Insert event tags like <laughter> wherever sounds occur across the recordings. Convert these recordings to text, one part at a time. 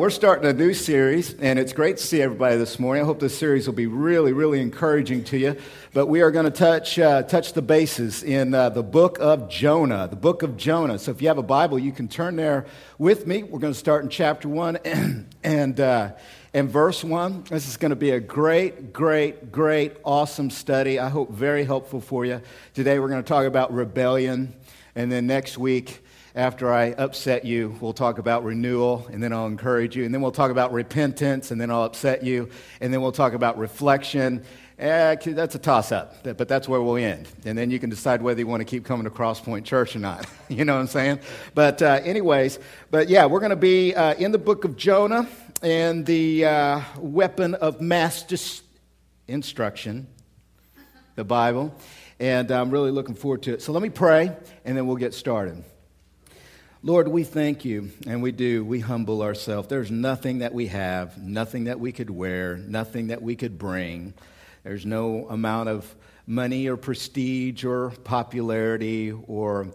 We're starting a new series, and it's great to see everybody this morning. I hope this series will be really, really encouraging to you. But we are going to touch, uh, touch the bases in uh, the book of Jonah, the book of Jonah. So if you have a Bible, you can turn there with me. We're going to start in chapter 1 and, <clears throat> and, uh, and verse 1. This is going to be a great, great, great, awesome study. I hope very helpful for you. Today we're going to talk about rebellion, and then next week, after I upset you, we'll talk about renewal, and then I'll encourage you. And then we'll talk about repentance, and then I'll upset you. And then we'll talk about reflection. Eh, that's a toss up, but that's where we'll end. And then you can decide whether you want to keep coming to Crosspoint Church or not. <laughs> you know what I'm saying? But, uh, anyways, but yeah, we're going to be uh, in the book of Jonah and the uh, weapon of mass dis- instruction, the Bible. And I'm really looking forward to it. So let me pray, and then we'll get started. Lord, we thank you, and we do. We humble ourselves. There's nothing that we have, nothing that we could wear, nothing that we could bring. There's no amount of money or prestige or popularity or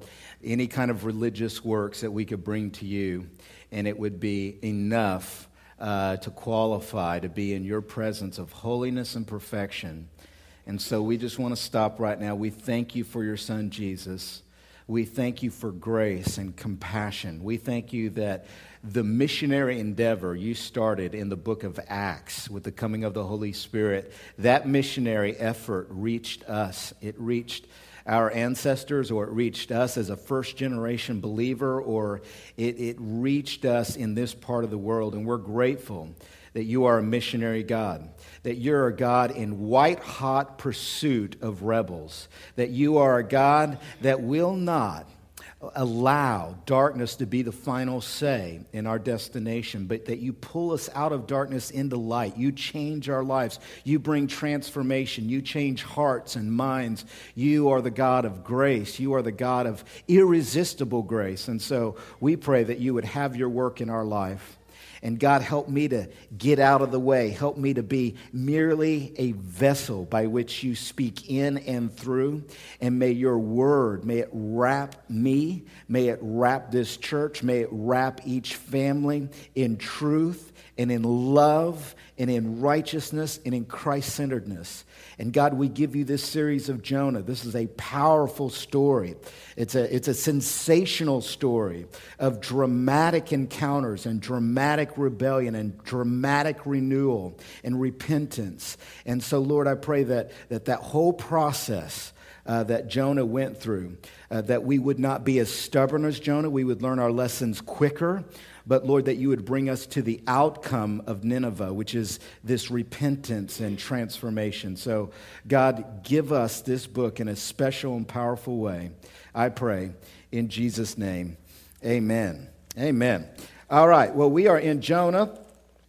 any kind of religious works that we could bring to you, and it would be enough uh, to qualify to be in your presence of holiness and perfection. And so we just want to stop right now. We thank you for your son, Jesus. We thank you for grace and compassion. We thank you that the missionary endeavor you started in the book of Acts with the coming of the Holy Spirit, that missionary effort reached us. It reached our ancestors, or it reached us as a first generation believer, or it, it reached us in this part of the world. And we're grateful that you are a missionary God, that you're a God in white hot pursuit of rebels, that you are a God that will not allow darkness to be the final say in our destination, but that you pull us out of darkness into light. You change our lives. You bring transformation. You change hearts and minds. You are the God of grace. You are the God of irresistible grace. And so we pray that you would have your work in our life. And God, help me to get out of the way. Help me to be merely a vessel by which you speak in and through. And may your word, may it wrap me, may it wrap this church, may it wrap each family in truth and in love and in righteousness and in Christ centeredness. And God, we give you this series of Jonah. This is a powerful story. It's a, it's a sensational story of dramatic encounters and dramatic rebellion and dramatic renewal and repentance. And so, Lord, I pray that that, that whole process. Uh, that Jonah went through, uh, that we would not be as stubborn as Jonah, we would learn our lessons quicker, but Lord, that you would bring us to the outcome of Nineveh, which is this repentance and transformation. So, God, give us this book in a special and powerful way. I pray in Jesus' name. Amen. Amen. All right, well, we are in Jonah.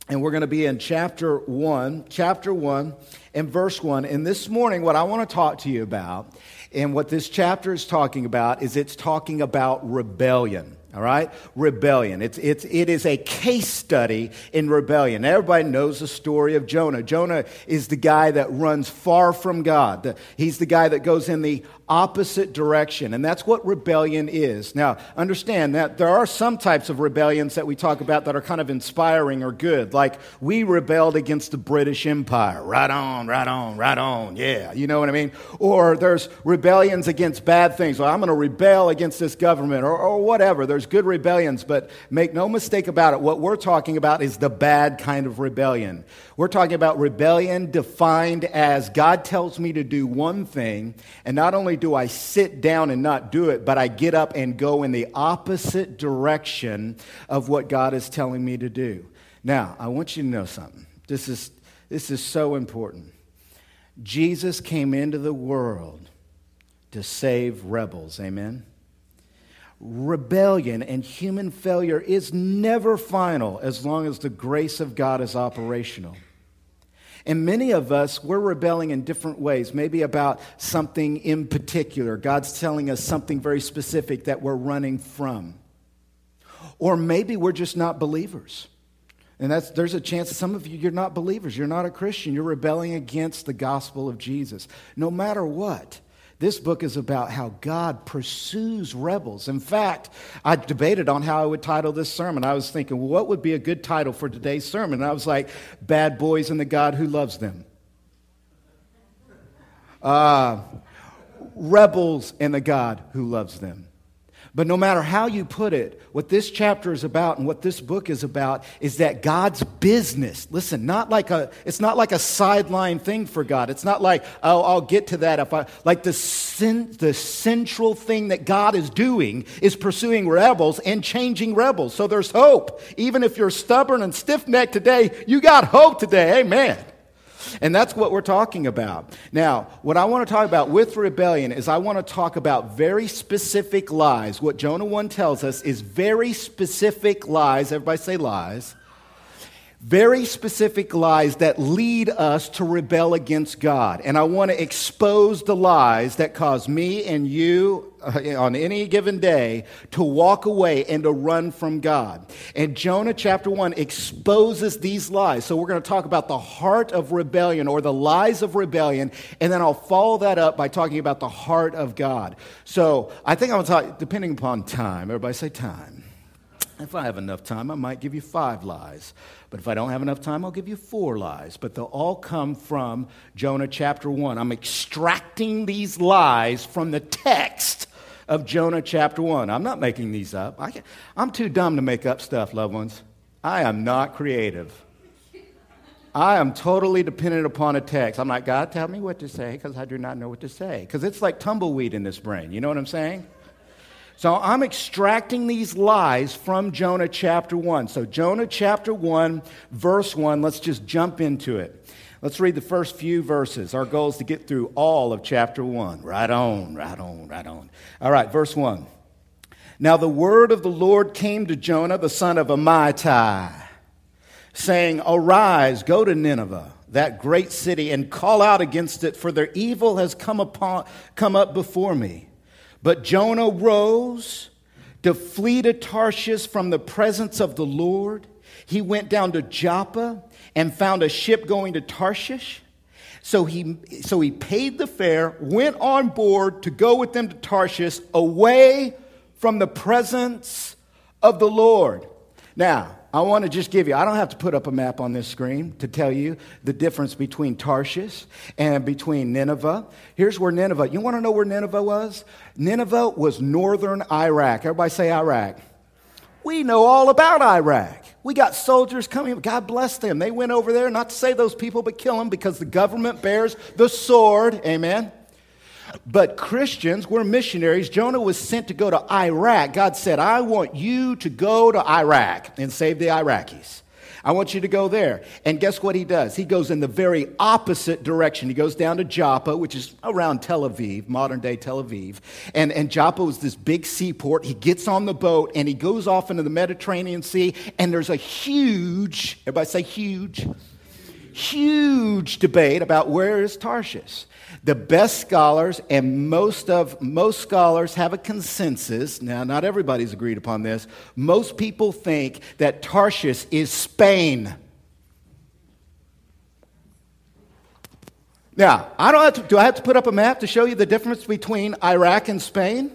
And we're going to be in chapter 1, chapter 1 and verse 1. And this morning, what I want to talk to you about, and what this chapter is talking about, is it's talking about rebellion all right? Rebellion. It's, it's, it is a case study in rebellion. Everybody knows the story of Jonah. Jonah is the guy that runs far from God. he's the guy that goes in the opposite direction. And that's what rebellion is. Now, understand that there are some types of rebellions that we talk about that are kind of inspiring or good. Like we rebelled against the British Empire. Right on, right on, right on. Yeah, you know what I mean? Or there's rebellions against bad things. Well, I'm going to rebel against this government or, or whatever. There's good rebellions, but make no mistake about it. What we're talking about is the bad kind of rebellion. We're talking about rebellion defined as God tells me to do one thing, and not only do I sit down and not do it, but I get up and go in the opposite direction of what God is telling me to do. Now, I want you to know something. This is, this is so important. Jesus came into the world to save rebels. Amen? Rebellion and human failure is never final as long as the grace of God is operational. And many of us, we're rebelling in different ways, maybe about something in particular. God's telling us something very specific that we're running from. Or maybe we're just not believers. And that's, there's a chance some of you, you're not believers. You're not a Christian. You're rebelling against the gospel of Jesus. No matter what, This book is about how God pursues rebels. In fact, I debated on how I would title this sermon. I was thinking, well, what would be a good title for today's sermon? And I was like, Bad Boys and the God Who Loves Them. Uh, rebels and the God who loves them. But no matter how you put it, what this chapter is about and what this book is about is that God's business. Listen, not like a it's not like a sideline thing for God. It's not like, oh, I'll get to that if I like the sin, the central thing that God is doing is pursuing rebels and changing rebels. So there's hope. Even if you're stubborn and stiff-necked today, you got hope today. Amen. And that's what we're talking about. Now, what I want to talk about with rebellion is I want to talk about very specific lies. What Jonah 1 tells us is very specific lies. Everybody say lies very specific lies that lead us to rebel against God. And I want to expose the lies that cause me and you uh, on any given day to walk away and to run from God. And Jonah chapter 1 exposes these lies. So we're going to talk about the heart of rebellion or the lies of rebellion. And then I'll follow that up by talking about the heart of God. So I think I'm going to talk, depending upon time, everybody say time. If I have enough time, I might give you five lies. But if I don't have enough time, I'll give you four lies. But they'll all come from Jonah chapter 1. I'm extracting these lies from the text of Jonah chapter 1. I'm not making these up. I am too dumb to make up stuff, loved ones. I am not creative. I am totally dependent upon a text. I'm like, God, tell me what to say because I do not know what to say. Because it's like tumbleweed in this brain. You know what I'm saying? So I'm extracting these lies from Jonah chapter 1. So, Jonah chapter 1, verse 1, let's just jump into it. Let's read the first few verses. Our goal is to get through all of chapter 1. Right on, right on, right on. All right, verse 1. Now the word of the Lord came to Jonah, the son of Amittai, saying, Arise, go to Nineveh, that great city, and call out against it, for their evil has come, upon, come up before me. But Jonah rose to flee to Tarshish from the presence of the Lord. He went down to Joppa and found a ship going to Tarshish. So he, so he paid the fare, went on board to go with them to Tarshish away from the presence of the Lord. Now, I want to just give you, I don't have to put up a map on this screen to tell you the difference between Tarshish and between Nineveh. Here's where Nineveh, you want to know where Nineveh was? Nineveh was northern Iraq. Everybody say Iraq. We know all about Iraq. We got soldiers coming. God bless them. They went over there not to save those people, but kill them because the government bears the sword. Amen. But Christians, we're missionaries. Jonah was sent to go to Iraq. God said, I want you to go to Iraq and save the Iraqis. I want you to go there. And guess what he does? He goes in the very opposite direction. He goes down to Joppa, which is around Tel Aviv, modern day Tel Aviv. And, and Joppa was this big seaport. He gets on the boat and he goes off into the Mediterranean Sea. And there's a huge, everybody say huge, huge debate about where is Tarshish. The best scholars and most of most scholars have a consensus. Now, not everybody's agreed upon this. Most people think that Tarshish is Spain. Now, I don't have to, do I have to put up a map to show you the difference between Iraq and Spain?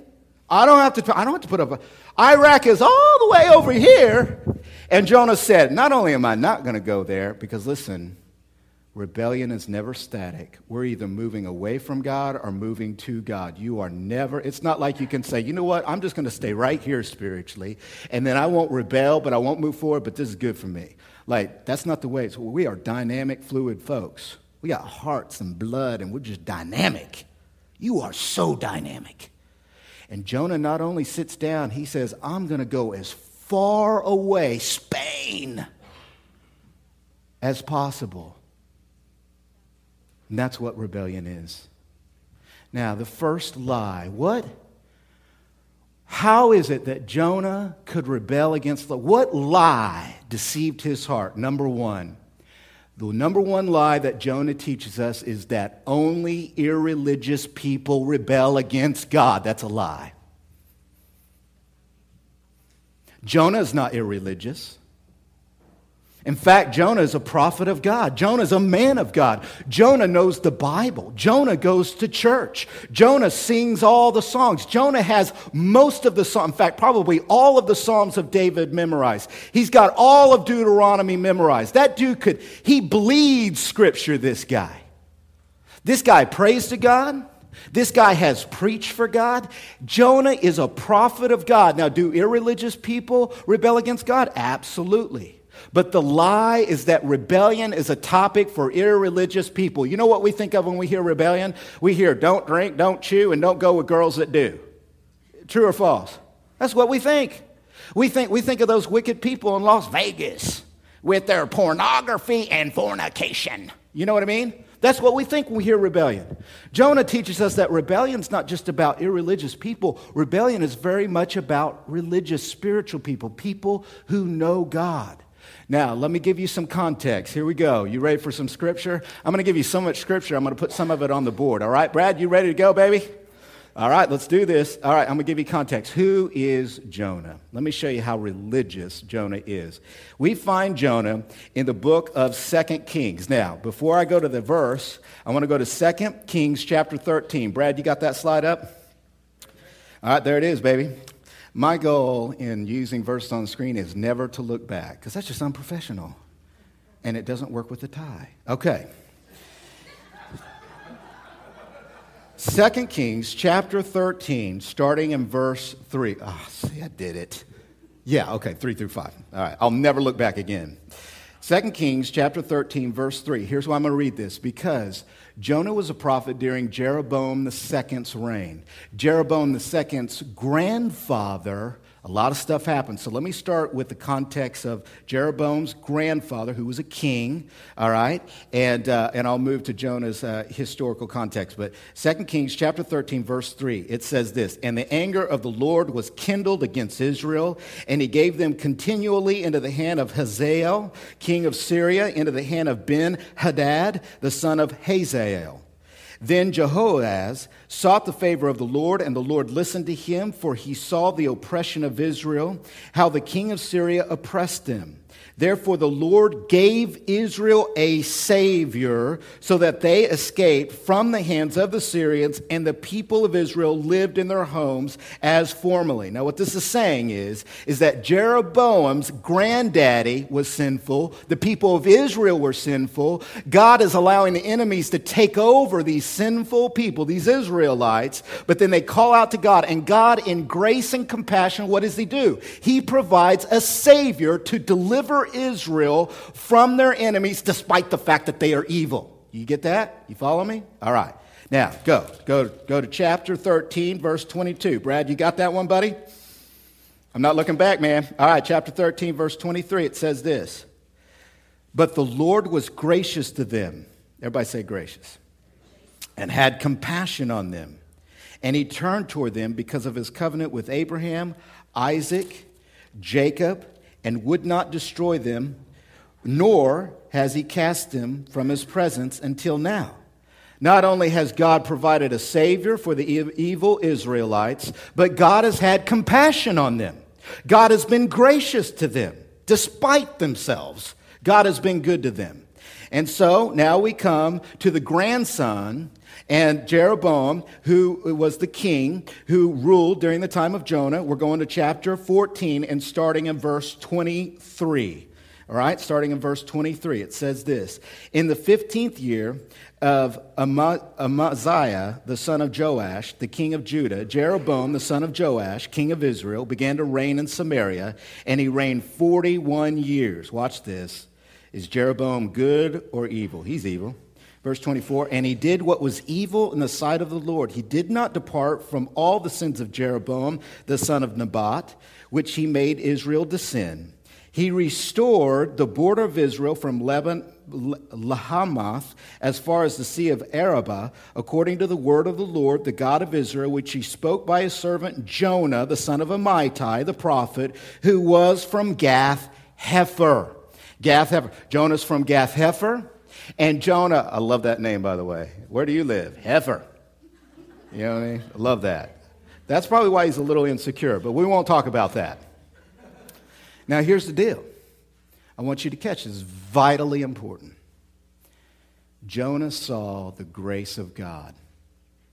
I don't have to, I don't have to put up a, Iraq is all the way over here. And Jonah said, Not only am I not going to go there, because listen, Rebellion is never static. We're either moving away from God or moving to God. You are never, it's not like you can say, you know what, I'm just going to stay right here spiritually, and then I won't rebel, but I won't move forward, but this is good for me. Like, that's not the way. It's, we are dynamic, fluid folks. We got hearts and blood, and we're just dynamic. You are so dynamic. And Jonah not only sits down, he says, I'm going to go as far away, Spain, as possible and that's what rebellion is. Now, the first lie. What? How is it that Jonah could rebel against the what lie deceived his heart? Number 1. The number one lie that Jonah teaches us is that only irreligious people rebel against God. That's a lie. Jonah is not irreligious. In fact, Jonah is a prophet of God. Jonah is a man of God. Jonah knows the Bible. Jonah goes to church. Jonah sings all the songs. Jonah has most of the songs, in fact, probably all of the Psalms of David memorized. He's got all of Deuteronomy memorized. That dude could, he bleeds scripture, this guy. This guy prays to God. This guy has preached for God. Jonah is a prophet of God. Now, do irreligious people rebel against God? Absolutely. But the lie is that rebellion is a topic for irreligious people. You know what we think of when we hear rebellion? We hear don't drink, don't chew, and don't go with girls that do. True or false? That's what we think. We think, we think of those wicked people in Las Vegas with their pornography and fornication. You know what I mean? That's what we think when we hear rebellion. Jonah teaches us that rebellion is not just about irreligious people. Rebellion is very much about religious, spiritual people, people who know God. Now, let me give you some context. Here we go. You ready for some scripture? I'm going to give you so much scripture, I'm going to put some of it on the board. All right, Brad, you ready to go, baby? All right, let's do this. All right, I'm going to give you context. Who is Jonah? Let me show you how religious Jonah is. We find Jonah in the book of Second Kings. Now, before I go to the verse, I want to go to Second Kings chapter 13. Brad, you got that slide up? All right, there it is, baby. My goal in using verses on the screen is never to look back because that's just unprofessional and it doesn't work with the tie. Okay. Second Kings chapter 13, starting in verse 3. Ah, oh, see, I did it. Yeah, okay, 3 through 5. All right, I'll never look back again. Second Kings chapter 13, verse 3. Here's why I'm going to read this because Jonah was a prophet during Jeroboam II's reign. Jeroboam II's grandfather a lot of stuff happened. So let me start with the context of Jeroboam's grandfather, who was a king, all right? And, uh, and I'll move to Jonah's uh, historical context. But 2 Kings chapter 13, verse 3, it says this And the anger of the Lord was kindled against Israel, and he gave them continually into the hand of Hazael, king of Syria, into the hand of Ben Hadad, the son of Hazael. Then Jehoahaz sought the favor of the Lord, and the Lord listened to him, for he saw the oppression of Israel, how the king of Syria oppressed them. Therefore, the Lord gave Israel a savior so that they escaped from the hands of the Syrians, and the people of Israel lived in their homes as formerly. Now, what this is saying is, is that Jeroboam's granddaddy was sinful, the people of Israel were sinful. God is allowing the enemies to take over these sinful people, these Israelites, but then they call out to God, and God, in grace and compassion, what does He do? He provides a savior to deliver Israel from their enemies despite the fact that they are evil. You get that? You follow me? All right. Now, go. Go, go to chapter 13, verse 22. Brad, you got that one, buddy? I'm not looking back, man. All right, chapter 13, verse 23. It says this But the Lord was gracious to them. Everybody say gracious. And had compassion on them. And he turned toward them because of his covenant with Abraham, Isaac, Jacob, and would not destroy them, nor has he cast them from his presence until now. Not only has God provided a Savior for the evil Israelites, but God has had compassion on them. God has been gracious to them, despite themselves. God has been good to them. And so now we come to the grandson and Jeroboam, who was the king who ruled during the time of Jonah. We're going to chapter 14 and starting in verse 23. All right, starting in verse 23, it says this In the 15th year of Amaziah, the son of Joash, the king of Judah, Jeroboam, the son of Joash, king of Israel, began to reign in Samaria, and he reigned 41 years. Watch this. Is Jeroboam good or evil? He's evil. Verse 24, and he did what was evil in the sight of the Lord. He did not depart from all the sins of Jeroboam, the son of Nebat, which he made Israel to sin. He restored the border of Israel from Lebanon, Lahamath as far as the Sea of Arabah, according to the word of the Lord, the God of Israel, which he spoke by his servant Jonah, the son of Amittai, the prophet, who was from Gath Hepher. Gath Hepher. Jonah's from Gath Hepher. And Jonah, I love that name, by the way. Where do you live? Heifer. You know what I mean? I love that. That's probably why he's a little insecure, but we won't talk about that. Now, here's the deal I want you to catch this, vitally important. Jonah saw the grace of God.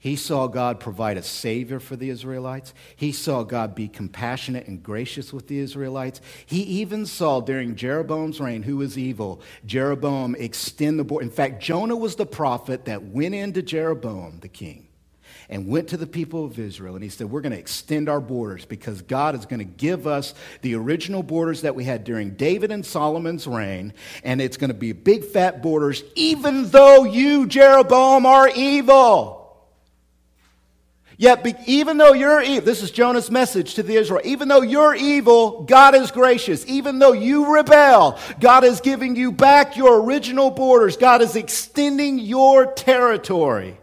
He saw God provide a Savior for the Israelites. He saw God be compassionate and gracious with the Israelites. He even saw during Jeroboam's reign, who was evil, Jeroboam extend the border. In fact, Jonah was the prophet that went into Jeroboam, the king, and went to the people of Israel and he said, We're going to extend our borders because God is going to give us the original borders that we had during David and Solomon's reign, and it's going to be big fat borders, even though you, Jeroboam, are evil. Yet, be, even though you're evil, this is Jonah's message to the Israel. Even though you're evil, God is gracious. Even though you rebel, God is giving you back your original borders. God is extending your territory.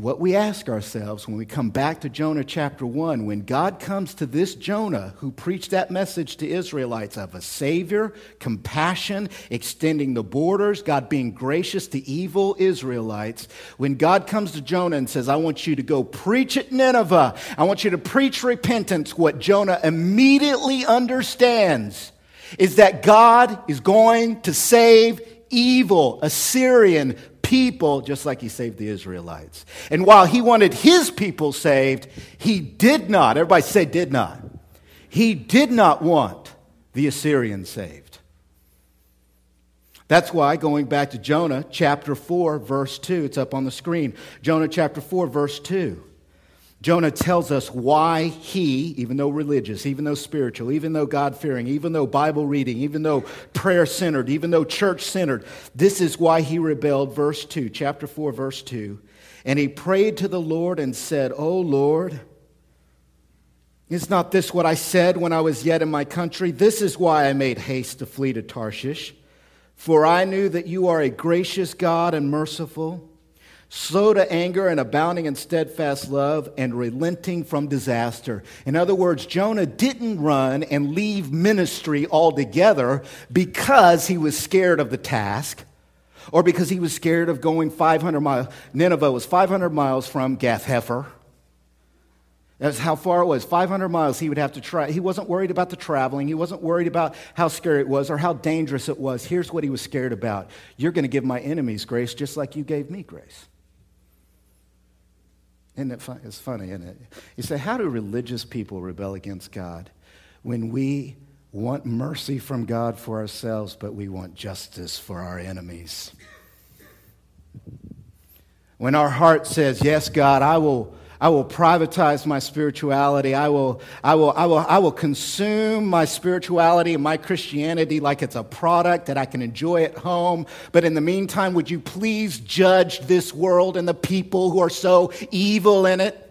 What we ask ourselves when we come back to Jonah chapter 1, when God comes to this Jonah who preached that message to Israelites of a Savior, compassion, extending the borders, God being gracious to evil Israelites, when God comes to Jonah and says, I want you to go preach at Nineveh, I want you to preach repentance, what Jonah immediately understands is that God is going to save evil, Assyrian, people just like he saved the Israelites. And while he wanted his people saved, he did not, everybody say did not, he did not want the Assyrians saved. That's why, going back to Jonah chapter 4, verse 2, it's up on the screen. Jonah chapter 4, verse 2. Jonah tells us why he, even though religious, even though spiritual, even though God fearing, even though Bible reading, even though prayer centered, even though church centered, this is why he rebelled. Verse 2, chapter 4, verse 2. And he prayed to the Lord and said, O Lord, is not this what I said when I was yet in my country? This is why I made haste to flee to Tarshish. For I knew that you are a gracious God and merciful slow to anger and abounding in steadfast love and relenting from disaster. In other words, Jonah didn't run and leave ministry altogether because he was scared of the task or because he was scared of going 500 miles. Nineveh was 500 miles from Gath Hepher. That's how far it was. 500 miles he would have to try. He wasn't worried about the traveling. He wasn't worried about how scary it was or how dangerous it was. Here's what he was scared about You're going to give my enemies grace just like you gave me grace. Isn't it fun? It's funny, isn't it? You say, how do religious people rebel against God when we want mercy from God for ourselves, but we want justice for our enemies? When our heart says, Yes, God, I will I will privatize my spirituality. I will, I will, I will, I will consume my spirituality and my Christianity like it's a product that I can enjoy at home. But in the meantime, would you please judge this world and the people who are so evil in it?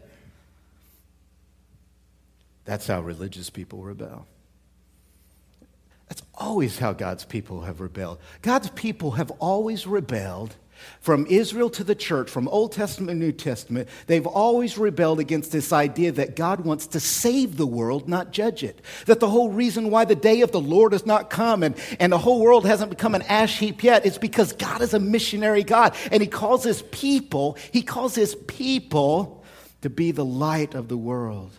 That's how religious people rebel. That's always how God's people have rebelled. God's people have always rebelled from Israel to the church, from Old Testament to New Testament, they've always rebelled against this idea that God wants to save the world, not judge it. That the whole reason why the day of the Lord has not come and, and the whole world hasn't become an ash heap yet is because God is a missionary God. And He calls His people, He calls His people to be the light of the world,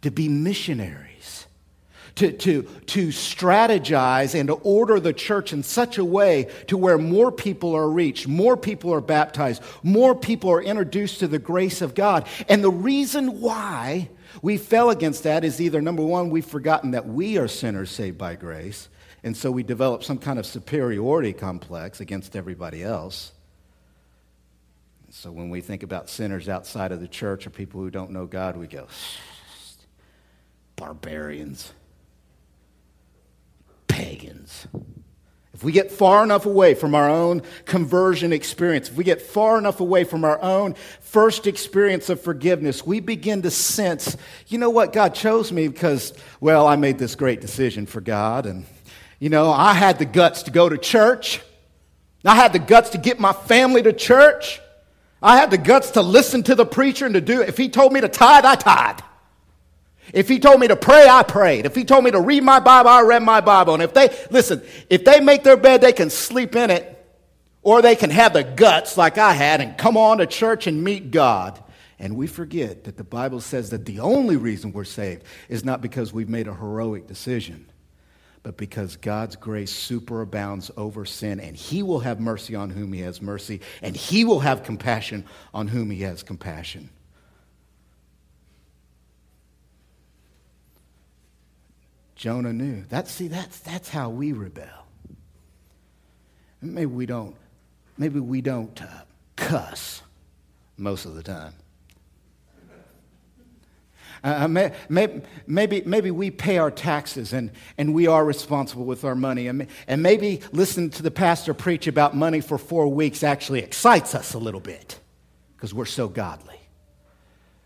to be missionaries to, to, to strategize and to order the church in such a way to where more people are reached, more people are baptized, more people are introduced to the grace of God. And the reason why we fell against that is either number one, we've forgotten that we are sinners saved by grace, and so we develop some kind of superiority complex against everybody else. So when we think about sinners outside of the church or people who don't know God, we go, barbarians pagans. If we get far enough away from our own conversion experience, if we get far enough away from our own first experience of forgiveness, we begin to sense, you know what, God chose me because, well, I made this great decision for God. And, you know, I had the guts to go to church. I had the guts to get my family to church. I had the guts to listen to the preacher and to do, if he told me to tithe, I tithe. If he told me to pray, I prayed. If he told me to read my Bible, I read my Bible. And if they, listen, if they make their bed, they can sleep in it, or they can have the guts like I had and come on to church and meet God. And we forget that the Bible says that the only reason we're saved is not because we've made a heroic decision, but because God's grace superabounds over sin, and He will have mercy on whom He has mercy, and He will have compassion on whom He has compassion. Jonah knew. That, see, that's, that's how we rebel. Maybe we don't, maybe we don't uh, cuss most of the time. Uh, may, may, maybe, maybe we pay our taxes and, and we are responsible with our money. And, and maybe listening to the pastor preach about money for four weeks actually excites us a little bit because we're so godly.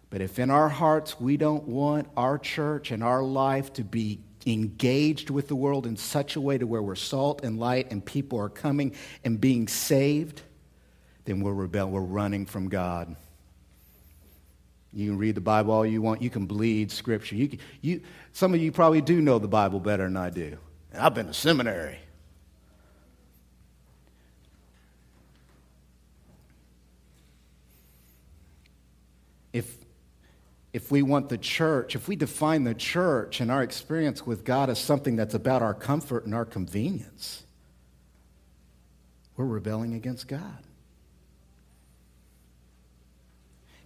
But if in our hearts we don't want our church and our life to be engaged with the world in such a way to where we're salt and light and people are coming and being saved, then we're rebel. We're running from God. You can read the Bible all you want. You can bleed Scripture. You, can, you, some of you probably do know the Bible better than I do. And I've been to seminary. If if we want the church, if we define the church and our experience with God as something that's about our comfort and our convenience, we're rebelling against God.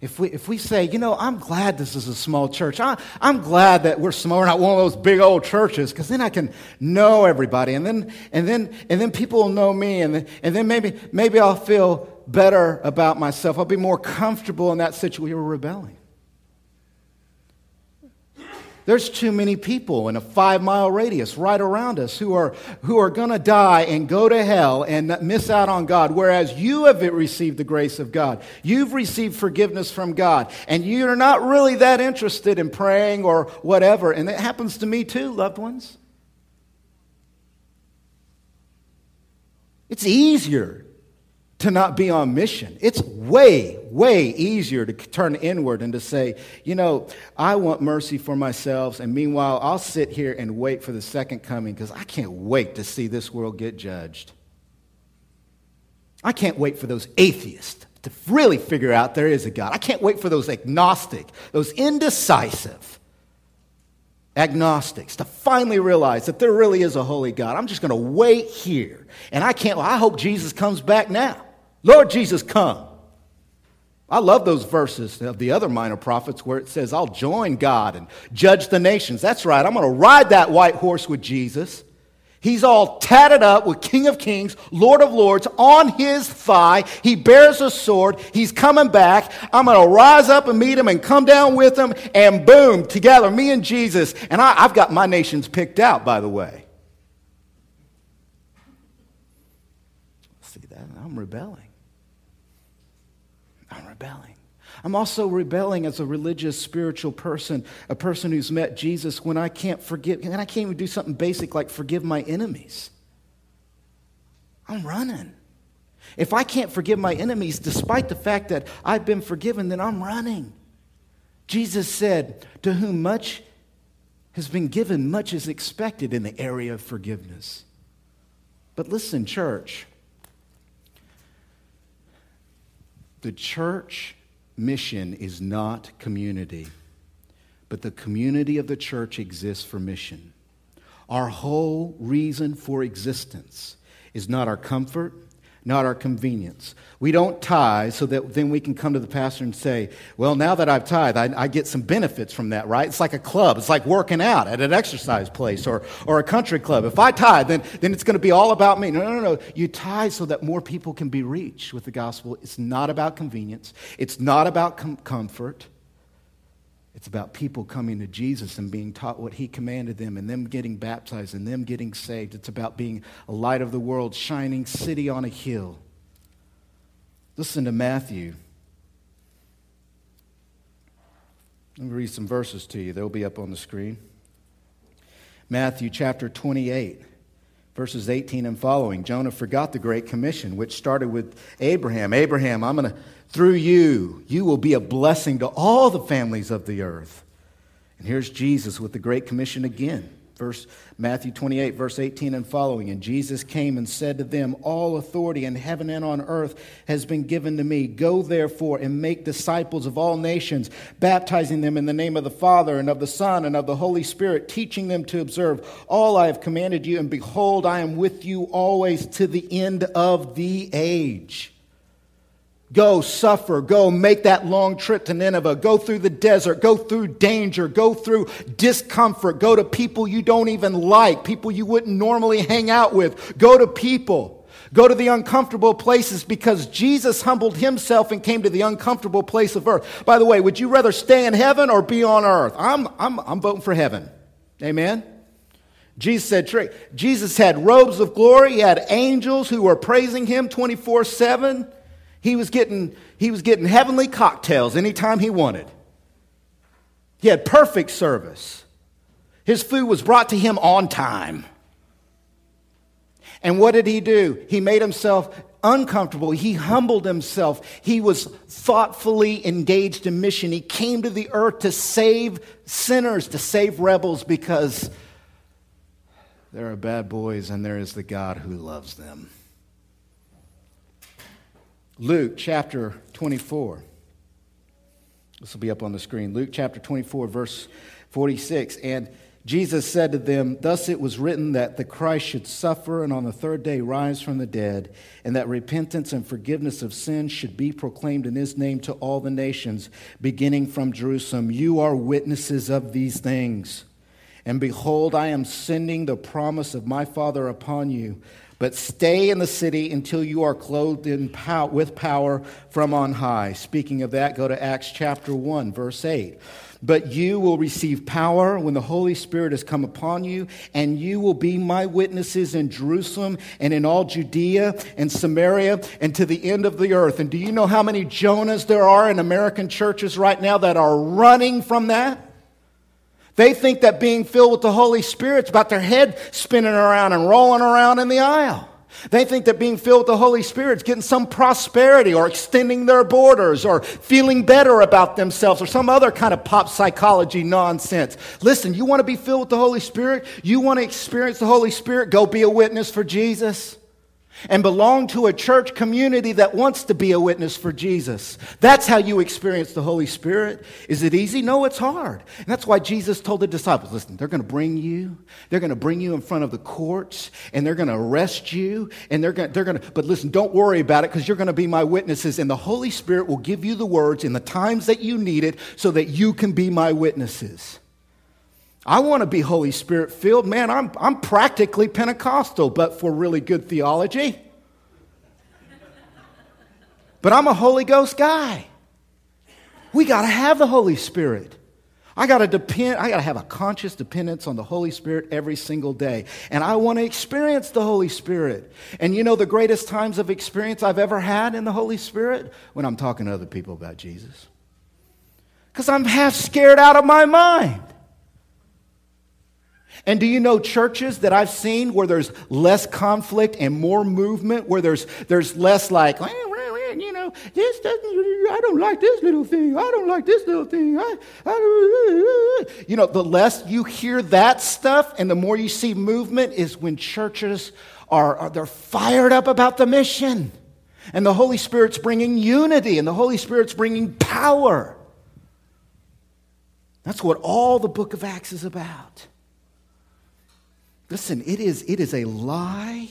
If we, if we say, you know, I'm glad this is a small church, I, I'm glad that we're small, we're not one of those big old churches, because then I can know everybody, and then, and then, and then people will know me, and then, and then maybe, maybe I'll feel better about myself. I'll be more comfortable in that situation. We're rebelling. There's too many people in a five mile radius right around us who are, who are going to die and go to hell and miss out on God, whereas you have received the grace of God. You've received forgiveness from God, and you're not really that interested in praying or whatever. And it happens to me too, loved ones. It's easier to not be on mission. It's way, way easier to turn inward and to say, you know, I want mercy for myself, and meanwhile, I'll sit here and wait for the second coming because I can't wait to see this world get judged. I can't wait for those atheists to really figure out there is a God. I can't wait for those agnostic, those indecisive agnostics to finally realize that there really is a holy God. I'm just going to wait here. And I can't, I hope Jesus comes back now. Lord Jesus, come. I love those verses of the other minor prophets where it says, I'll join God and judge the nations. That's right. I'm going to ride that white horse with Jesus. He's all tatted up with King of Kings, Lord of Lords on his thigh. He bears a sword. He's coming back. I'm going to rise up and meet him and come down with him, and boom, together, me and Jesus. And I, have got my nations picked out, by the way. See that? I'm rebelling. I'm rebelling. I'm also rebelling as a religious, spiritual person, a person who's met Jesus when I can't forgive, and I can't even do something basic like forgive my enemies. I'm running. If I can't forgive my enemies, despite the fact that I've been forgiven, then I'm running. Jesus said, To whom much has been given, much is expected in the area of forgiveness. But listen, church, The church mission is not community, but the community of the church exists for mission. Our whole reason for existence is not our comfort, not our convenience. We don't tithe so that then we can come to the pastor and say, Well, now that I've tithe, I, I, get some benefits from that, right? It's like a club. It's like working out at an exercise place or, or a country club. If I tithe, then, then it's going to be all about me. No, no, no. You tithe so that more people can be reached with the gospel. It's not about convenience, it's not about com- comfort. It's about people coming to Jesus and being taught what he commanded them and them getting baptized and them getting saved. It's about being a light of the world, shining city on a hill. Listen to Matthew. Let me read some verses to you. They'll be up on the screen. Matthew chapter 28, verses 18 and following. Jonah forgot the Great Commission, which started with Abraham. Abraham, I'm going to through you, you will be a blessing to all the families of the earth. And here's Jesus with the Great Commission again. Verse Matthew 28, verse 18 and following. And Jesus came and said to them, All authority in heaven and on earth has been given to me. Go therefore and make disciples of all nations, baptizing them in the name of the Father and of the Son and of the Holy Spirit, teaching them to observe all I have commanded you. And behold, I am with you always to the end of the age. Go suffer. Go make that long trip to Nineveh. Go through the desert. Go through danger. Go through discomfort. Go to people you don't even like, people you wouldn't normally hang out with. Go to people. Go to the uncomfortable places because Jesus humbled himself and came to the uncomfortable place of earth. By the way, would you rather stay in heaven or be on earth? I'm, I'm, I'm voting for heaven. Amen? Jesus said, Jesus had robes of glory. He had angels who were praising him 24 7. He was getting, he was getting heavenly cocktails anytime he wanted. He had perfect service. His food was brought to him on time. And what did he do? He made himself uncomfortable. He humbled himself. He was thoughtfully engaged in mission. He came to the earth to save sinners, to save rebels, because there are bad boys and there is the God who loves them. Luke chapter 24. This will be up on the screen. Luke chapter 24, verse 46. And Jesus said to them, Thus it was written that the Christ should suffer and on the third day rise from the dead, and that repentance and forgiveness of sins should be proclaimed in his name to all the nations, beginning from Jerusalem. You are witnesses of these things. And behold, I am sending the promise of my Father upon you. But stay in the city until you are clothed in pow- with power from on high. Speaking of that, go to Acts chapter 1, verse 8. But you will receive power when the Holy Spirit has come upon you, and you will be my witnesses in Jerusalem and in all Judea and Samaria and to the end of the earth. And do you know how many Jonahs there are in American churches right now that are running from that? They think that being filled with the Holy Spirit's about their head spinning around and rolling around in the aisle. They think that being filled with the Holy Spirit is getting some prosperity or extending their borders or feeling better about themselves or some other kind of pop psychology nonsense. Listen, you want to be filled with the Holy Spirit? You want to experience the Holy Spirit? Go be a witness for Jesus and belong to a church community that wants to be a witness for Jesus. That's how you experience the Holy Spirit. Is it easy? No, it's hard. And that's why Jesus told the disciples, listen, they're going to bring you, they're going to bring you in front of the courts, and they're going to arrest you, and they're going, they're going to, but listen, don't worry about it because you're going to be my witnesses, and the Holy Spirit will give you the words in the times that you need it so that you can be my witnesses. I want to be Holy Spirit filled. Man, I'm, I'm practically Pentecostal, but for really good theology. But I'm a Holy Ghost guy. We got to have the Holy Spirit. I got to depend, I got to have a conscious dependence on the Holy Spirit every single day. And I want to experience the Holy Spirit. And you know the greatest times of experience I've ever had in the Holy Spirit? When I'm talking to other people about Jesus. Because I'm half scared out of my mind. And do you know churches that I've seen where there's less conflict and more movement, where there's, there's less like, you know, this doesn't, I don't like this little thing. I don't like this little thing. I, I, you know, the less you hear that stuff and the more you see movement is when churches are, are they're fired up about the mission. And the Holy Spirit's bringing unity and the Holy Spirit's bringing power. That's what all the book of Acts is about. Listen, it is, it is a lie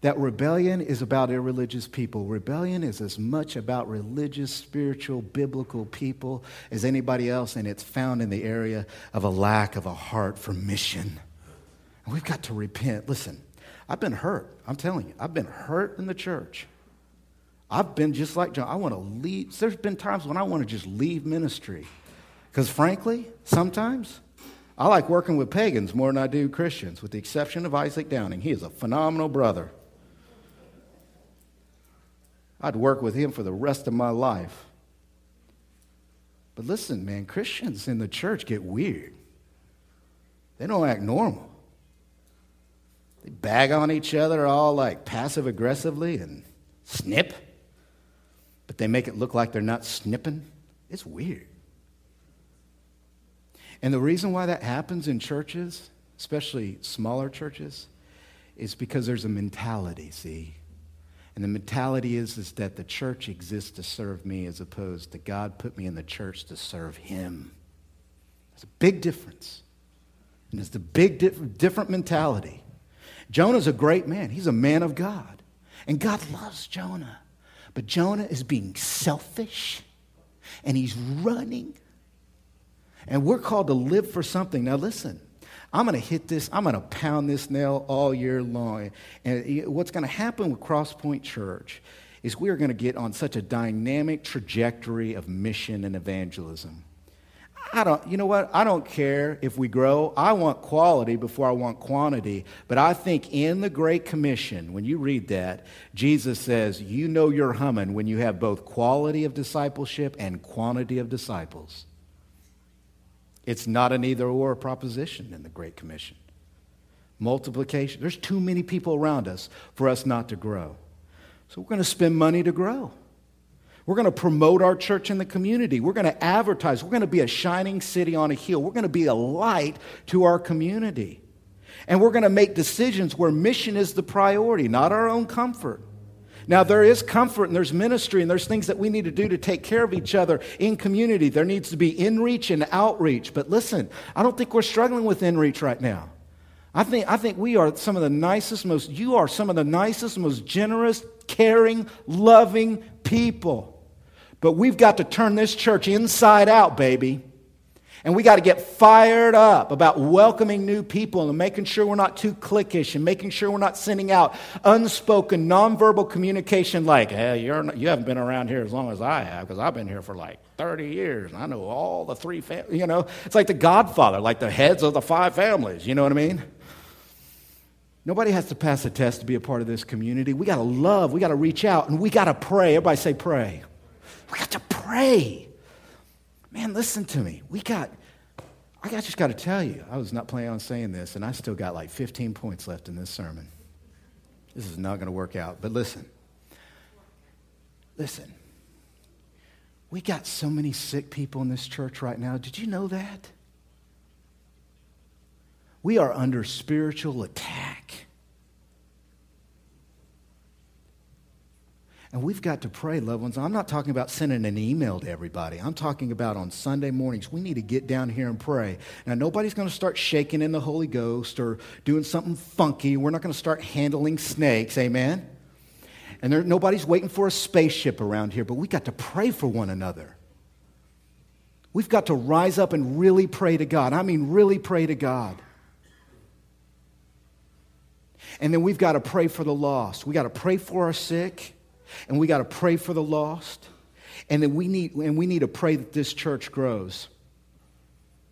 that rebellion is about irreligious people. Rebellion is as much about religious, spiritual, biblical people as anybody else, and it's found in the area of a lack of a heart for mission. And we've got to repent. Listen, I've been hurt. I'm telling you, I've been hurt in the church. I've been just like John. I want to leave. There's been times when I want to just leave ministry. Because frankly, sometimes I like working with pagans more than I do Christians, with the exception of Isaac Downing. He is a phenomenal brother. I'd work with him for the rest of my life. But listen, man, Christians in the church get weird. They don't act normal. They bag on each other all like passive aggressively and snip, but they make it look like they're not snipping. It's weird. And the reason why that happens in churches especially smaller churches, is because there's a mentality, see? And the mentality is, is that the church exists to serve me as opposed to God put me in the church to serve him. There's a big difference. And it's a big different mentality. Jonah's a great man. He's a man of God. And God loves Jonah. But Jonah is being selfish and he's running. And we're called to live for something. Now, listen, I'm going to hit this, I'm going to pound this nail all year long. And what's going to happen with Crosspoint Church is we are going to get on such a dynamic trajectory of mission and evangelism. I don't, you know what? I don't care if we grow. I want quality before I want quantity. But I think in the Great Commission, when you read that, Jesus says, You know you're humming when you have both quality of discipleship and quantity of disciples. It's not an either or proposition in the Great Commission. Multiplication. There's too many people around us for us not to grow. So we're going to spend money to grow. We're going to promote our church in the community. We're going to advertise. We're going to be a shining city on a hill. We're going to be a light to our community. And we're going to make decisions where mission is the priority, not our own comfort. Now, there is comfort and there's ministry and there's things that we need to do to take care of each other in community. There needs to be inreach and outreach. But listen, I don't think we're struggling with inreach right now. I think, I think we are some of the nicest, most, you are some of the nicest, most generous, caring, loving people. But we've got to turn this church inside out, baby. And we got to get fired up about welcoming new people and making sure we're not too cliquish and making sure we're not sending out unspoken, nonverbal communication like, hey, you're not, you haven't been around here as long as I have because I've been here for like 30 years and I know all the three families. You know, it's like the Godfather, like the heads of the five families. You know what I mean? Nobody has to pass a test to be a part of this community. We got to love, we got to reach out, and we got to pray. Everybody say, pray. We got to pray. Man, listen to me. We got, I just got to tell you, I was not planning on saying this, and I still got like 15 points left in this sermon. This is not going to work out. But listen, listen. We got so many sick people in this church right now. Did you know that? We are under spiritual attack. And we've got to pray, loved ones. I'm not talking about sending an email to everybody. I'm talking about on Sunday mornings, we need to get down here and pray. Now, nobody's going to start shaking in the Holy Ghost or doing something funky. We're not going to start handling snakes. Amen? And there, nobody's waiting for a spaceship around here, but we got to pray for one another. We've got to rise up and really pray to God. I mean, really pray to God. And then we've got to pray for the lost. We've got to pray for our sick and we got to pray for the lost, and then we need and we need to pray that this church grows.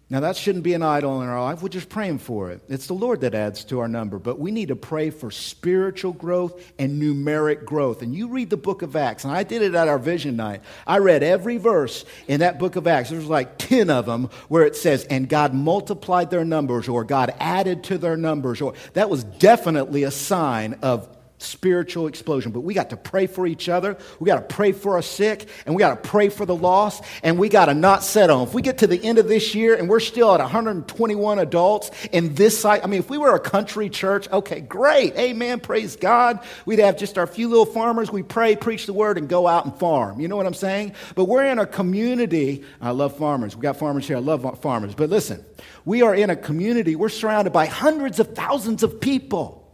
Now, that shouldn't be an idol in our life. We're just praying for it. It's the Lord that adds to our number. But we need to pray for spiritual growth and numeric growth. And you read the book of Acts, and I did it at our vision night. I read every verse in that book of Acts. There's like 10 of them where it says, and God multiplied their numbers, or God added to their numbers, or that was definitely a sign of spiritual explosion. But we got to pray for each other. We got to pray for our sick, and we got to pray for the lost, and we got to not settle. If we get to the end of this year and we're still at 121 adults in this site, I mean, if we were a country church, okay, great. Amen. Praise God. We'd have just our few little farmers. We pray, preach the word, and go out and farm. You know what I'm saying? But we're in a community. I love farmers. We got farmers here. I love farmers. But listen, we are in a community. We're surrounded by hundreds of thousands of people.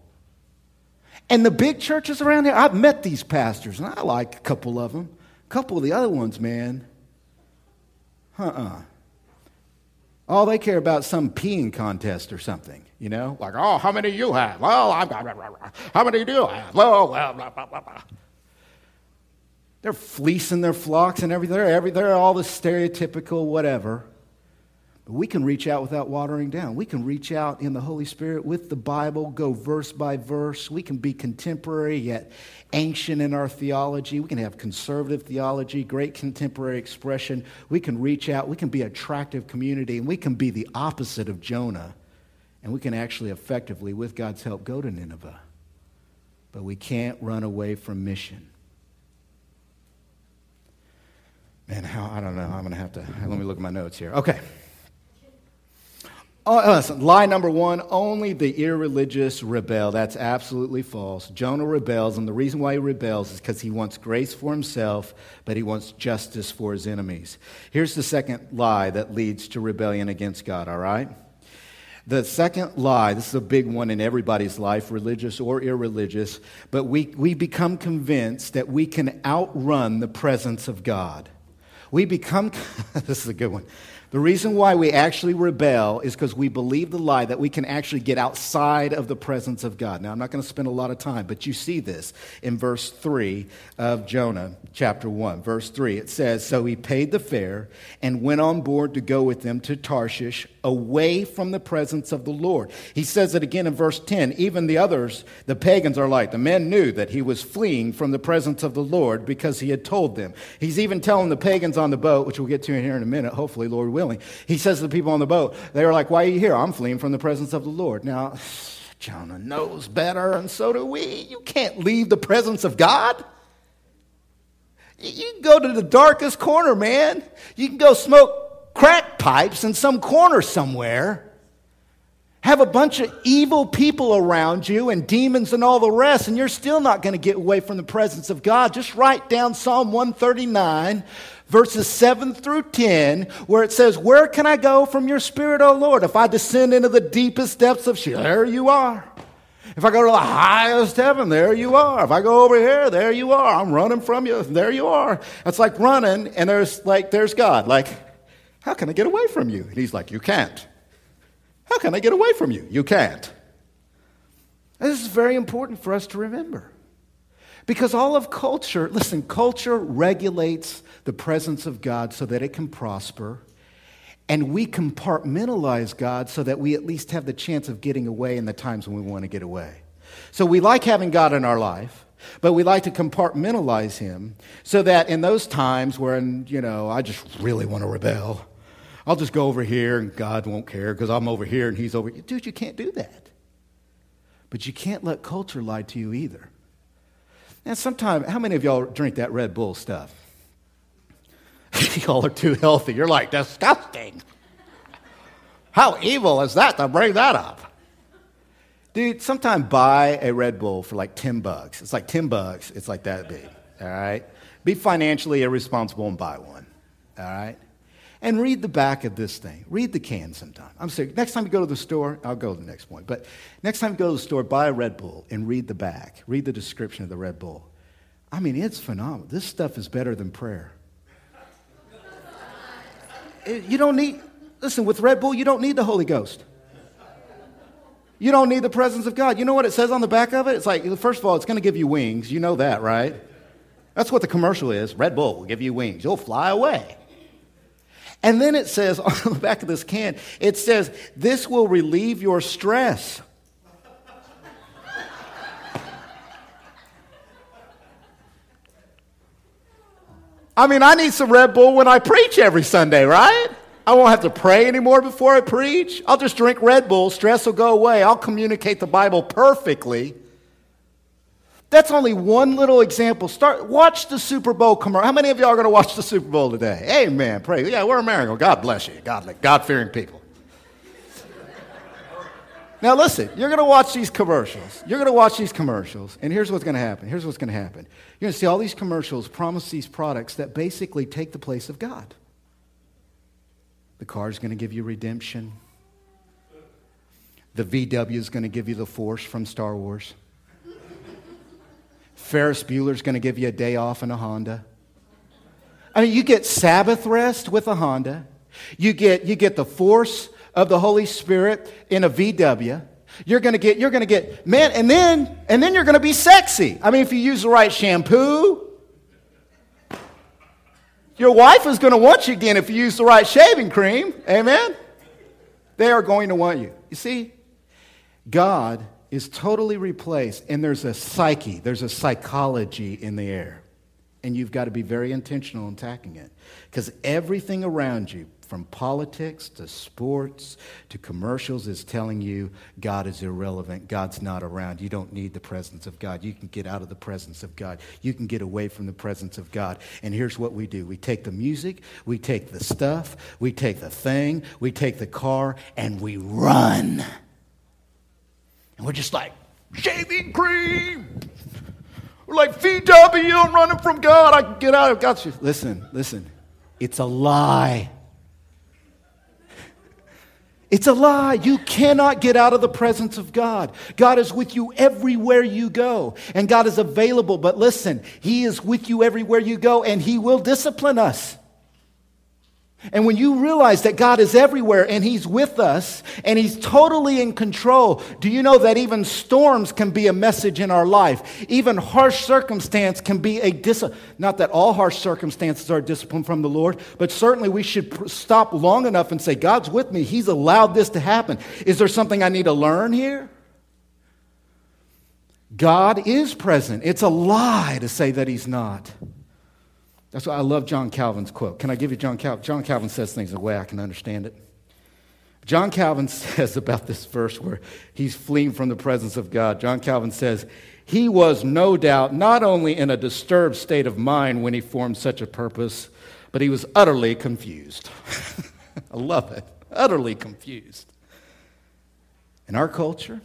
And the big churches around here, I've met these pastors, and I like a couple of them. A couple of the other ones, man, uh uh-uh. uh All they care about some peeing contest or something, you know? Like, oh, how many you have? Well, I've got, how many do you have? Well, well, blah, blah, blah, blah. They're fleecing their flocks and everything. They're, every, they're all the stereotypical whatever. But we can reach out without watering down. We can reach out in the Holy Spirit with the Bible, go verse by verse. We can be contemporary yet ancient in our theology. We can have conservative theology, great contemporary expression. We can reach out. We can be attractive community, and we can be the opposite of Jonah. And we can actually effectively, with God's help, go to Nineveh. But we can't run away from mission. Man, how, I don't know. I'm going to have to, let me look at my notes here. Okay. Oh, uh, listen, lie number one only the irreligious rebel. That's absolutely false. Jonah rebels, and the reason why he rebels is because he wants grace for himself, but he wants justice for his enemies. Here's the second lie that leads to rebellion against God, all right? The second lie, this is a big one in everybody's life, religious or irreligious, but we, we become convinced that we can outrun the presence of God. We become, <laughs> this is a good one. The reason why we actually rebel is because we believe the lie that we can actually get outside of the presence of God. Now, I'm not going to spend a lot of time, but you see this in verse 3 of Jonah chapter 1. Verse 3, it says, So he paid the fare and went on board to go with them to Tarshish, away from the presence of the Lord. He says it again in verse 10. Even the others, the pagans, are like, the men knew that he was fleeing from the presence of the Lord because he had told them. He's even telling the pagans on the boat, which we'll get to in here in a minute, hopefully, Lord willing willing. He says to the people on the boat, they were like, Why are you here? I'm fleeing from the presence of the Lord. Now, Jonah knows better, and so do we. You can't leave the presence of God. You can go to the darkest corner, man. You can go smoke crack pipes in some corner somewhere. Have a bunch of evil people around you and demons and all the rest, and you're still not going to get away from the presence of God. Just write down Psalm 139, verses 7 through 10, where it says, Where can I go from your spirit, O Lord? If I descend into the deepest depths of Sheol, there you are. If I go to the highest heaven, there you are. If I go over here, there you are. I'm running from you, there you are. It's like running, and there's like there's God. Like, how can I get away from you? And he's like, You can't. How can I get away from you? You can't. This is very important for us to remember. Because all of culture, listen, culture regulates the presence of God so that it can prosper. And we compartmentalize God so that we at least have the chance of getting away in the times when we want to get away. So we like having God in our life, but we like to compartmentalize Him so that in those times when, you know, I just really want to rebel, I'll just go over here and God won't care because I'm over here and He's over here. Dude, you can't do that. But you can't let culture lie to you either. And sometimes, how many of y'all drink that Red Bull stuff? <laughs> y'all are too healthy. You're like, disgusting. How evil is that to bring that up? Dude, sometimes buy a Red Bull for like 10 bucks. It's like 10 bucks. It's like that big. All right? Be financially irresponsible and buy one. All right? And read the back of this thing. Read the can sometime. I'm saying, next time you go to the store, I'll go to the next point. But next time you go to the store, buy a Red Bull and read the back. Read the description of the Red Bull. I mean, it's phenomenal. This stuff is better than prayer <laughs> you don't need, listen, with Red Bull, you don't need the Holy Ghost. You don't need the presence of God. You know what it says on the back of it? It's like, first of all, it's going to give you wings. You know that, right? That's what the commercial is. Red Bull will give you wings. You'll fly away. And then it says <laughs> on the back of this can, it says, this will relieve your stress. I mean, I need some Red Bull when I preach every Sunday, right? I won't have to pray anymore before I preach. I'll just drink Red Bull. Stress will go away. I'll communicate the Bible perfectly. That's only one little example. Start watch the Super Bowl commercial. How many of y'all are going to watch the Super Bowl today? Amen. Pray. Yeah, we're American. God bless you. God, God-fearing people. Now, listen, you're going to watch these commercials. You're going to watch these commercials, and here's what's going to happen. Here's what's going to happen. You're going to see all these commercials promise these products that basically take the place of God. The car is going to give you redemption, the VW is going to give you the Force from Star Wars. Ferris Bueller's going to give you a day off in a Honda. I mean, you get Sabbath rest with a Honda. You get, you get the force of the Holy Spirit in a VW. You're gonna get, you're gonna get, man, and then, and then you're gonna be sexy. I mean, if you use the right shampoo, your wife is gonna want you again if you use the right shaving cream. Amen? They are going to want you. You see, God is totally replaced, and there's a psyche, there's a psychology in the air. And you've got to be very intentional in attacking it. Because everything around you, from politics to sports to commercials, is telling you God is irrelevant. God's not around. You don't need the presence of God. You can get out of the presence of God. You can get away from the presence of God. And here's what we do we take the music, we take the stuff, we take the thing, we take the car, and we run. And we're just like, shaving cream. We're like, VW, I'm running from God. I can get out. I've got you. Listen, listen. It's a lie. It's a lie. You cannot get out of the presence of God. God is with you everywhere you go, and God is available. But listen, He is with you everywhere you go, and He will discipline us. And when you realize that God is everywhere and He's with us and He's totally in control, do you know that even storms can be a message in our life? Even harsh circumstance can be a discipline. Not that all harsh circumstances are discipline from the Lord, but certainly we should stop long enough and say, God's with me. He's allowed this to happen. Is there something I need to learn here? God is present. It's a lie to say that He's not. That's why I love John Calvin's quote. Can I give you John Calvin? John Calvin says things in a way I can understand it. John Calvin <laughs> says about this verse where he's fleeing from the presence of God. John Calvin says, He was no doubt not only in a disturbed state of mind when he formed such a purpose, but he was utterly confused. <laughs> I love it. Utterly confused. And our culture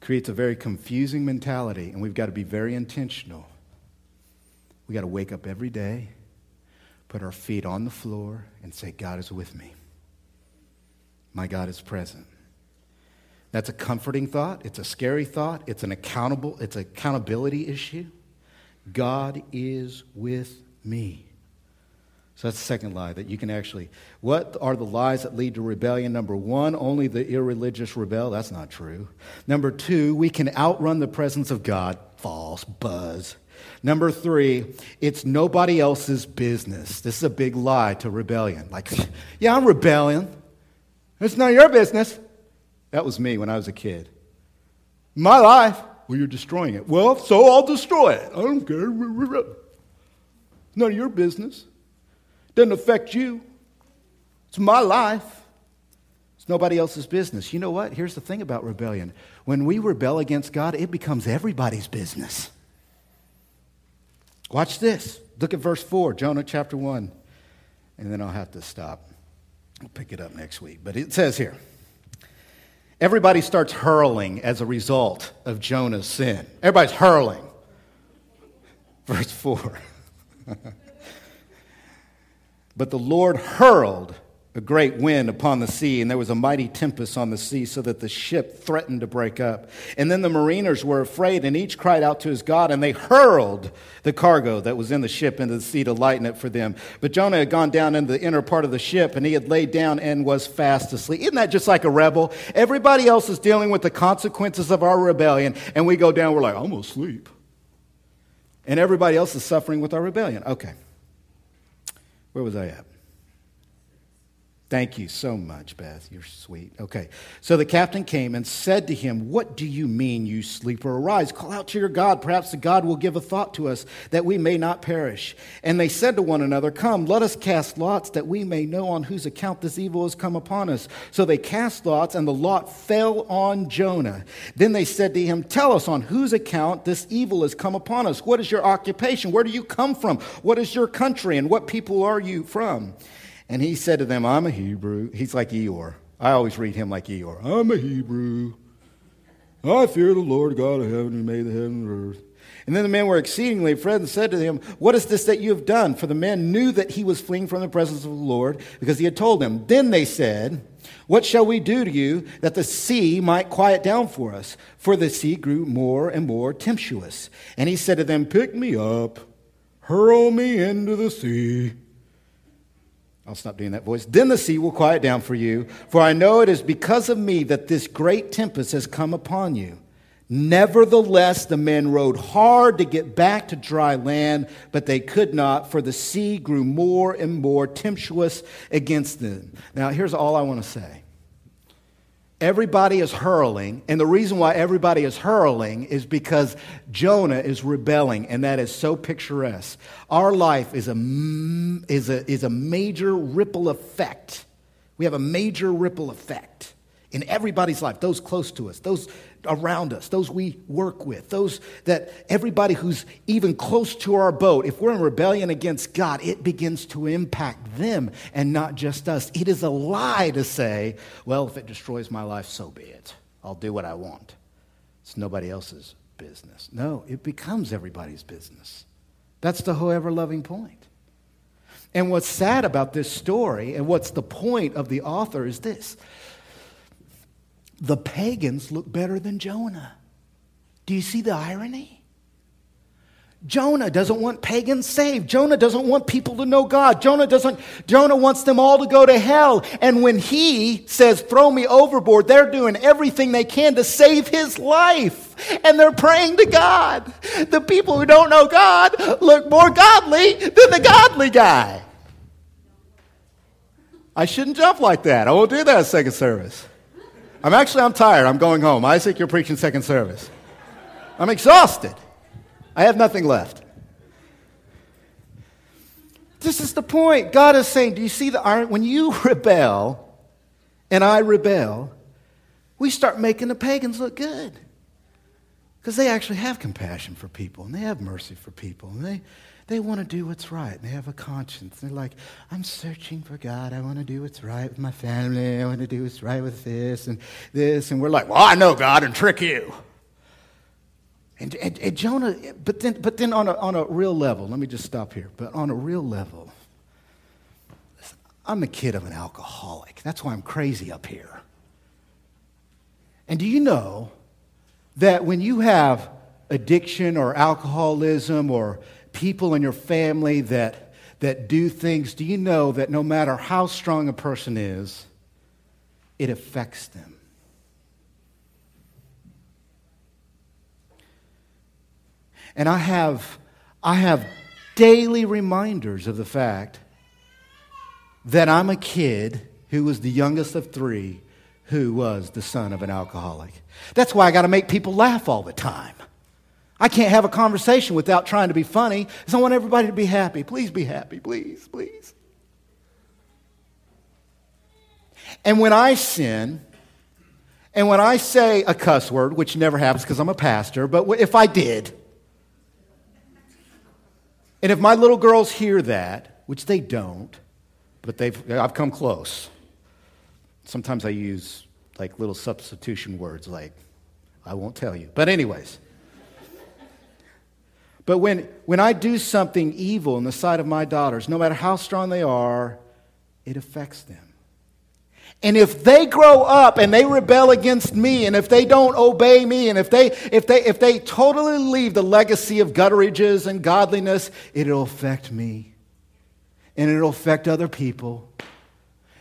creates a very confusing mentality, and we've got to be very intentional we got to wake up every day, put our feet on the floor, and say, God is with me. My God is present. That's a comforting thought. It's a scary thought. It's an accountable, it's an accountability issue. God is with me. So that's the second lie that you can actually. What are the lies that lead to rebellion? Number one, only the irreligious rebel. That's not true. Number two, we can outrun the presence of God. False. Buzz. Number three, it's nobody else's business. This is a big lie to rebellion. Like, <laughs> yeah, I'm rebellion. It's not your business. That was me when I was a kid. My life. Well, you're destroying it. Well, so I'll destroy it. I don't care. None of your business. Doesn't affect you. It's my life. It's nobody else's business. You know what? Here's the thing about rebellion. When we rebel against God, it becomes everybody's business. Watch this. Look at verse 4, Jonah chapter 1. And then I'll have to stop. I'll pick it up next week. But it says here everybody starts hurling as a result of Jonah's sin. Everybody's hurling. Verse 4. <laughs> but the Lord hurled a great wind upon the sea, and there was a mighty tempest on the sea, so that the ship threatened to break up. And then the mariners were afraid, and each cried out to his God, and they hurled the cargo that was in the ship into the sea to lighten it for them. But Jonah had gone down into the inner part of the ship, and he had laid down and was fast asleep. Isn't that just like a rebel? Everybody else is dealing with the consequences of our rebellion, and we go down, we're like, I'm going to sleep. And everybody else is suffering with our rebellion. Okay. Where was I at? Thank you so much, Beth. You're sweet. Okay. So the captain came and said to him, What do you mean, you sleeper? Arise, call out to your God. Perhaps the God will give a thought to us that we may not perish. And they said to one another, Come, let us cast lots that we may know on whose account this evil has come upon us. So they cast lots, and the lot fell on Jonah. Then they said to him, Tell us on whose account this evil has come upon us. What is your occupation? Where do you come from? What is your country? And what people are you from? And he said to them, I'm a Hebrew. He's like Eeyore. I always read him like Eeyore. I'm a Hebrew. I fear the Lord God of heaven who made the heaven and earth. And then the men were exceedingly afraid and said to him, What is this that you have done? For the men knew that he was fleeing from the presence of the Lord because he had told them. Then they said, What shall we do to you that the sea might quiet down for us? For the sea grew more and more tempestuous. And he said to them, Pick me up, hurl me into the sea I'll stop doing that voice. Then the sea will quiet down for you, for I know it is because of me that this great tempest has come upon you. Nevertheless, the men rowed hard to get back to dry land, but they could not, for the sea grew more and more tempestuous against them. Now, here's all I want to say Everybody is hurling, and the reason why everybody is hurling is because Jonah is rebelling, and that is so picturesque. Our life is a, is a, is a major ripple effect. We have a major ripple effect in everybody's life, those close to us, those around us, those we work with, those that everybody who's even close to our boat, if we're in rebellion against God, it begins to impact them and not just us. It is a lie to say, well, if it destroys my life, so be it. I'll do what I want. It's nobody else's business. No, it becomes everybody's business. That's the whole ever loving point. And what's sad about this story, and what's the point of the author, is this the pagans look better than Jonah. Do you see the irony? Jonah doesn't want pagans saved. Jonah doesn't want people to know God. Jonah doesn't Jonah wants them all to go to hell. And when he says throw me overboard, they're doing everything they can to save his life. And they're praying to God. The people who don't know God look more godly than the godly guy. I shouldn't jump like that. I won't do that second service. I'm actually, I'm tired. I'm going home. Isaac, you're preaching second service. I'm exhausted. I have nothing left. This is the point. God is saying, do you see the iron? When you <laughs> rebel and I rebel, we start making the pagans look good. Because they actually have compassion for people and they have mercy for people and they, they want to do what's right. They have a conscience. They're like, I'm searching for God. I want to do what's right with my family. I want to do what's right with this and this. And we're like, well, I know God and trick you. And, and, and Jonah, but then, but then on, a, on a real level, let me just stop here. But on a real level, I'm a kid of an alcoholic. That's why I'm crazy up here. And do you know that when you have addiction or alcoholism or people in your family that, that do things, do you know that no matter how strong a person is, it affects them? And I have, I have daily reminders of the fact that I'm a kid who was the youngest of three who was the son of an alcoholic. That's why I got to make people laugh all the time. I can't have a conversation without trying to be funny because I want everybody to be happy. Please be happy, please, please. And when I sin, and when I say a cuss word, which never happens because I'm a pastor, but if I did, and if my little girls hear that, which they don't, but they've, I've come close. Sometimes I use like little substitution words like, I won't tell you. But, anyways. But when, when I do something evil in the sight of my daughters, no matter how strong they are, it affects them. And if they grow up and they rebel against me, and if they don't obey me, and if they, if they, if they totally leave the legacy of gutterages and godliness, it'll affect me. And it'll affect other people.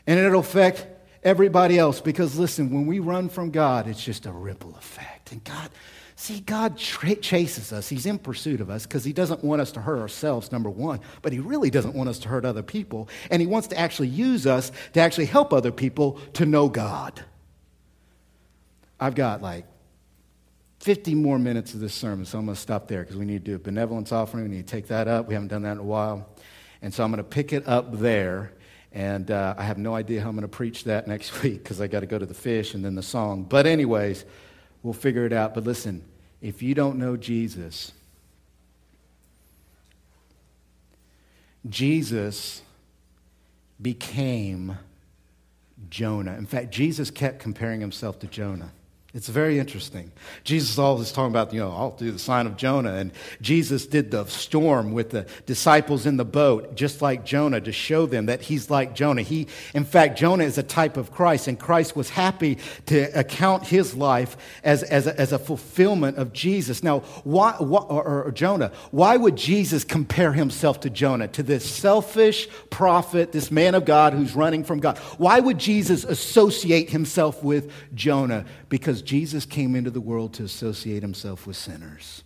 And it'll affect everybody else. Because listen, when we run from God, it's just a ripple effect. And God, See, God tra- chases us. He's in pursuit of us because He doesn't want us to hurt ourselves, number one, but He really doesn't want us to hurt other people. And He wants to actually use us to actually help other people to know God. I've got like 50 more minutes of this sermon, so I'm going to stop there because we need to do a benevolence offering. We need to take that up. We haven't done that in a while. And so I'm going to pick it up there. And uh, I have no idea how I'm going to preach that <laughs> next week because I got to go to the fish and then the song. But, anyways, We'll figure it out. But listen, if you don't know Jesus, Jesus became Jonah. In fact, Jesus kept comparing himself to Jonah. It's very interesting. Jesus is always talking about, you know, I'll do the sign of Jonah. And Jesus did the storm with the disciples in the boat, just like Jonah, to show them that he's like Jonah. He, in fact, Jonah is a type of Christ, and Christ was happy to account his life as, as, a, as a fulfillment of Jesus. Now, why, why or, or Jonah, why would Jesus compare himself to Jonah, to this selfish prophet, this man of God who's running from God? Why would Jesus associate himself with Jonah? Because Jesus came into the world to associate himself with sinners.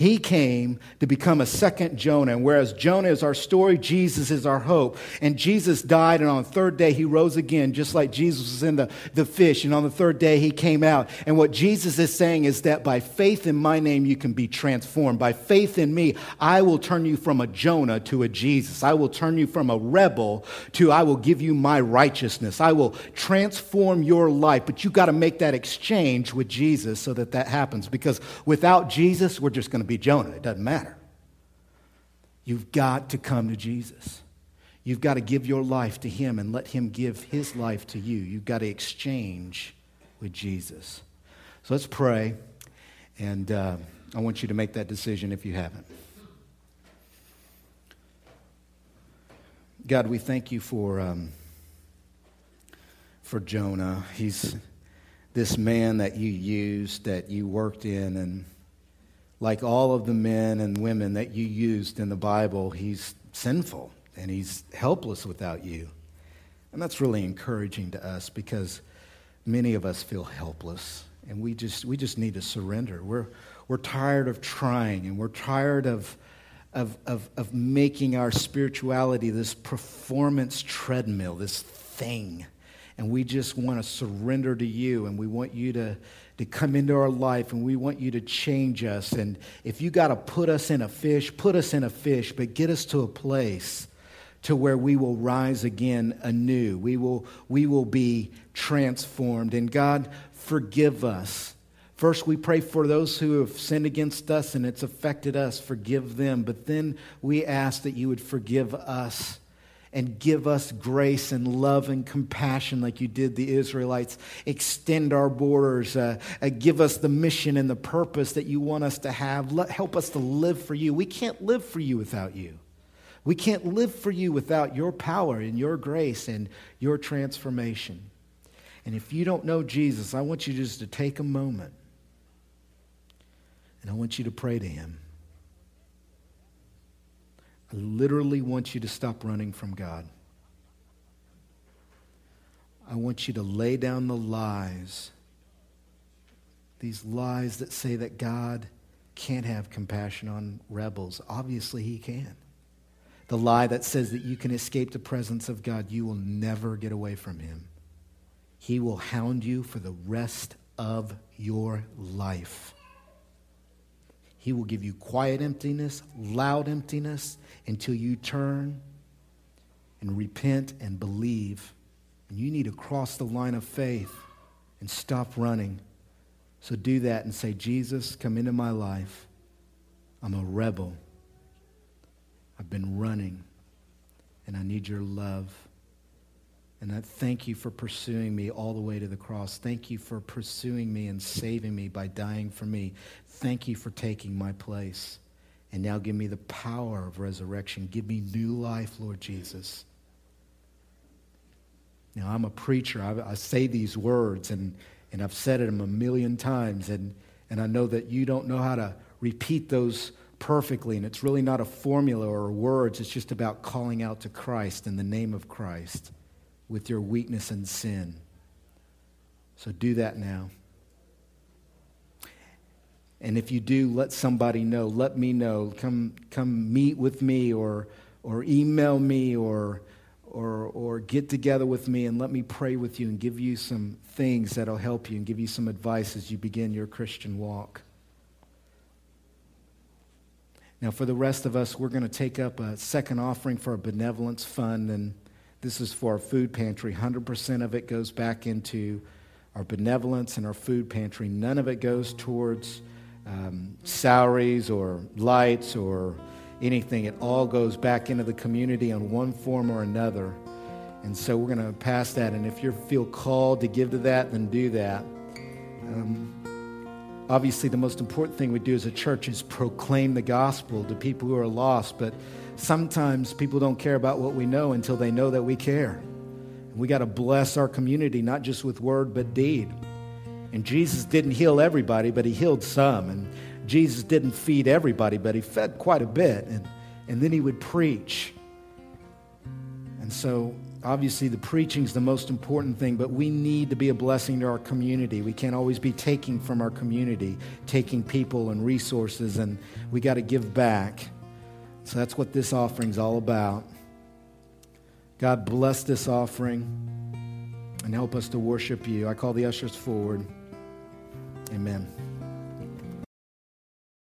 He came to become a second Jonah. And whereas Jonah is our story, Jesus is our hope. And Jesus died, and on the third day, he rose again, just like Jesus was in the, the fish. And on the third day, he came out. And what Jesus is saying is that by faith in my name, you can be transformed. By faith in me, I will turn you from a Jonah to a Jesus. I will turn you from a rebel to I will give you my righteousness. I will transform your life. But you got to make that exchange with Jesus so that that happens. Because without Jesus, we're just just going to be Jonah. It doesn't matter. You've got to come to Jesus. You've got to give your life to Him and let Him give His life to you. You've got to exchange with Jesus. So let's pray, and uh, I want you to make that decision if you haven't. God, we thank you for, um, for Jonah. He's this man that you used, that you worked in, and like all of the men and women that you used in the Bible, he's sinful and he's helpless without you. And that's really encouraging to us because many of us feel helpless and we just, we just need to surrender. We're, we're tired of trying and we're tired of, of, of, of making our spirituality this performance treadmill, this thing. And we just want to surrender to you and we want you to to come into our life and we want you to change us. And if you got to put us in a fish, put us in a fish, but get us to a place to where we will rise again anew. We will, we will be transformed. And God, forgive us. First, we pray for those who have sinned against us and it's affected us. Forgive them. But then we ask that you would forgive us and give us grace and love and compassion like you did the Israelites. Extend our borders. Uh, uh, give us the mission and the purpose that you want us to have. Let, help us to live for you. We can't live for you without you. We can't live for you without your power and your grace and your transformation. And if you don't know Jesus, I want you just to take a moment and I want you to pray to him. I literally want you to stop running from God. I want you to lay down the lies, these lies that say that God can't have compassion on rebels. Obviously, He can. The lie that says that you can escape the presence of God, you will never get away from Him. He will hound you for the rest of your life. He will give you quiet emptiness, loud emptiness, until you turn and repent and believe. And you need to cross the line of faith and stop running. So do that and say, Jesus, come into my life. I'm a rebel. I've been running, and I need your love. And I thank you for pursuing me all the way to the cross. Thank you for pursuing me and saving me by dying for me. Thank you for taking my place. And now give me the power of resurrection. Give me new life, Lord Jesus. Now, I'm a preacher. I, I say these words, and, and I've said them a million times, and, and I know that you don't know how to repeat those perfectly, and it's really not a formula or words. It's just about calling out to Christ in the name of Christ with your weakness and sin. So do that now. And if you do, let somebody know. Let me know. Come, come meet with me or, or email me or, or, or get together with me and let me pray with you and give you some things that'll help you and give you some advice as you begin your Christian walk. Now, for the rest of us, we're going to take up a second offering for a benevolence fund. And this is for our food pantry. 100% of it goes back into our benevolence and our food pantry. None of it goes towards um, salaries or lights or anything. It all goes back into the community in one form or another. And so we're going to pass that. And if you feel called to give to that, then do that. Um, obviously, the most important thing we do as a church is proclaim the gospel to people who are lost. But sometimes people don't care about what we know until they know that we care. We got to bless our community, not just with word, but deed. And Jesus didn't heal everybody, but he healed some. And Jesus didn't feed everybody, but he fed quite a bit. And, and then he would preach. And so obviously the preaching is the most important thing, but we need to be a blessing to our community. We can't always be taking from our community, taking people and resources, and we got to give back. So that's what this offering is all about. God bless this offering and help us to worship you. I call the ushers forward. Amen.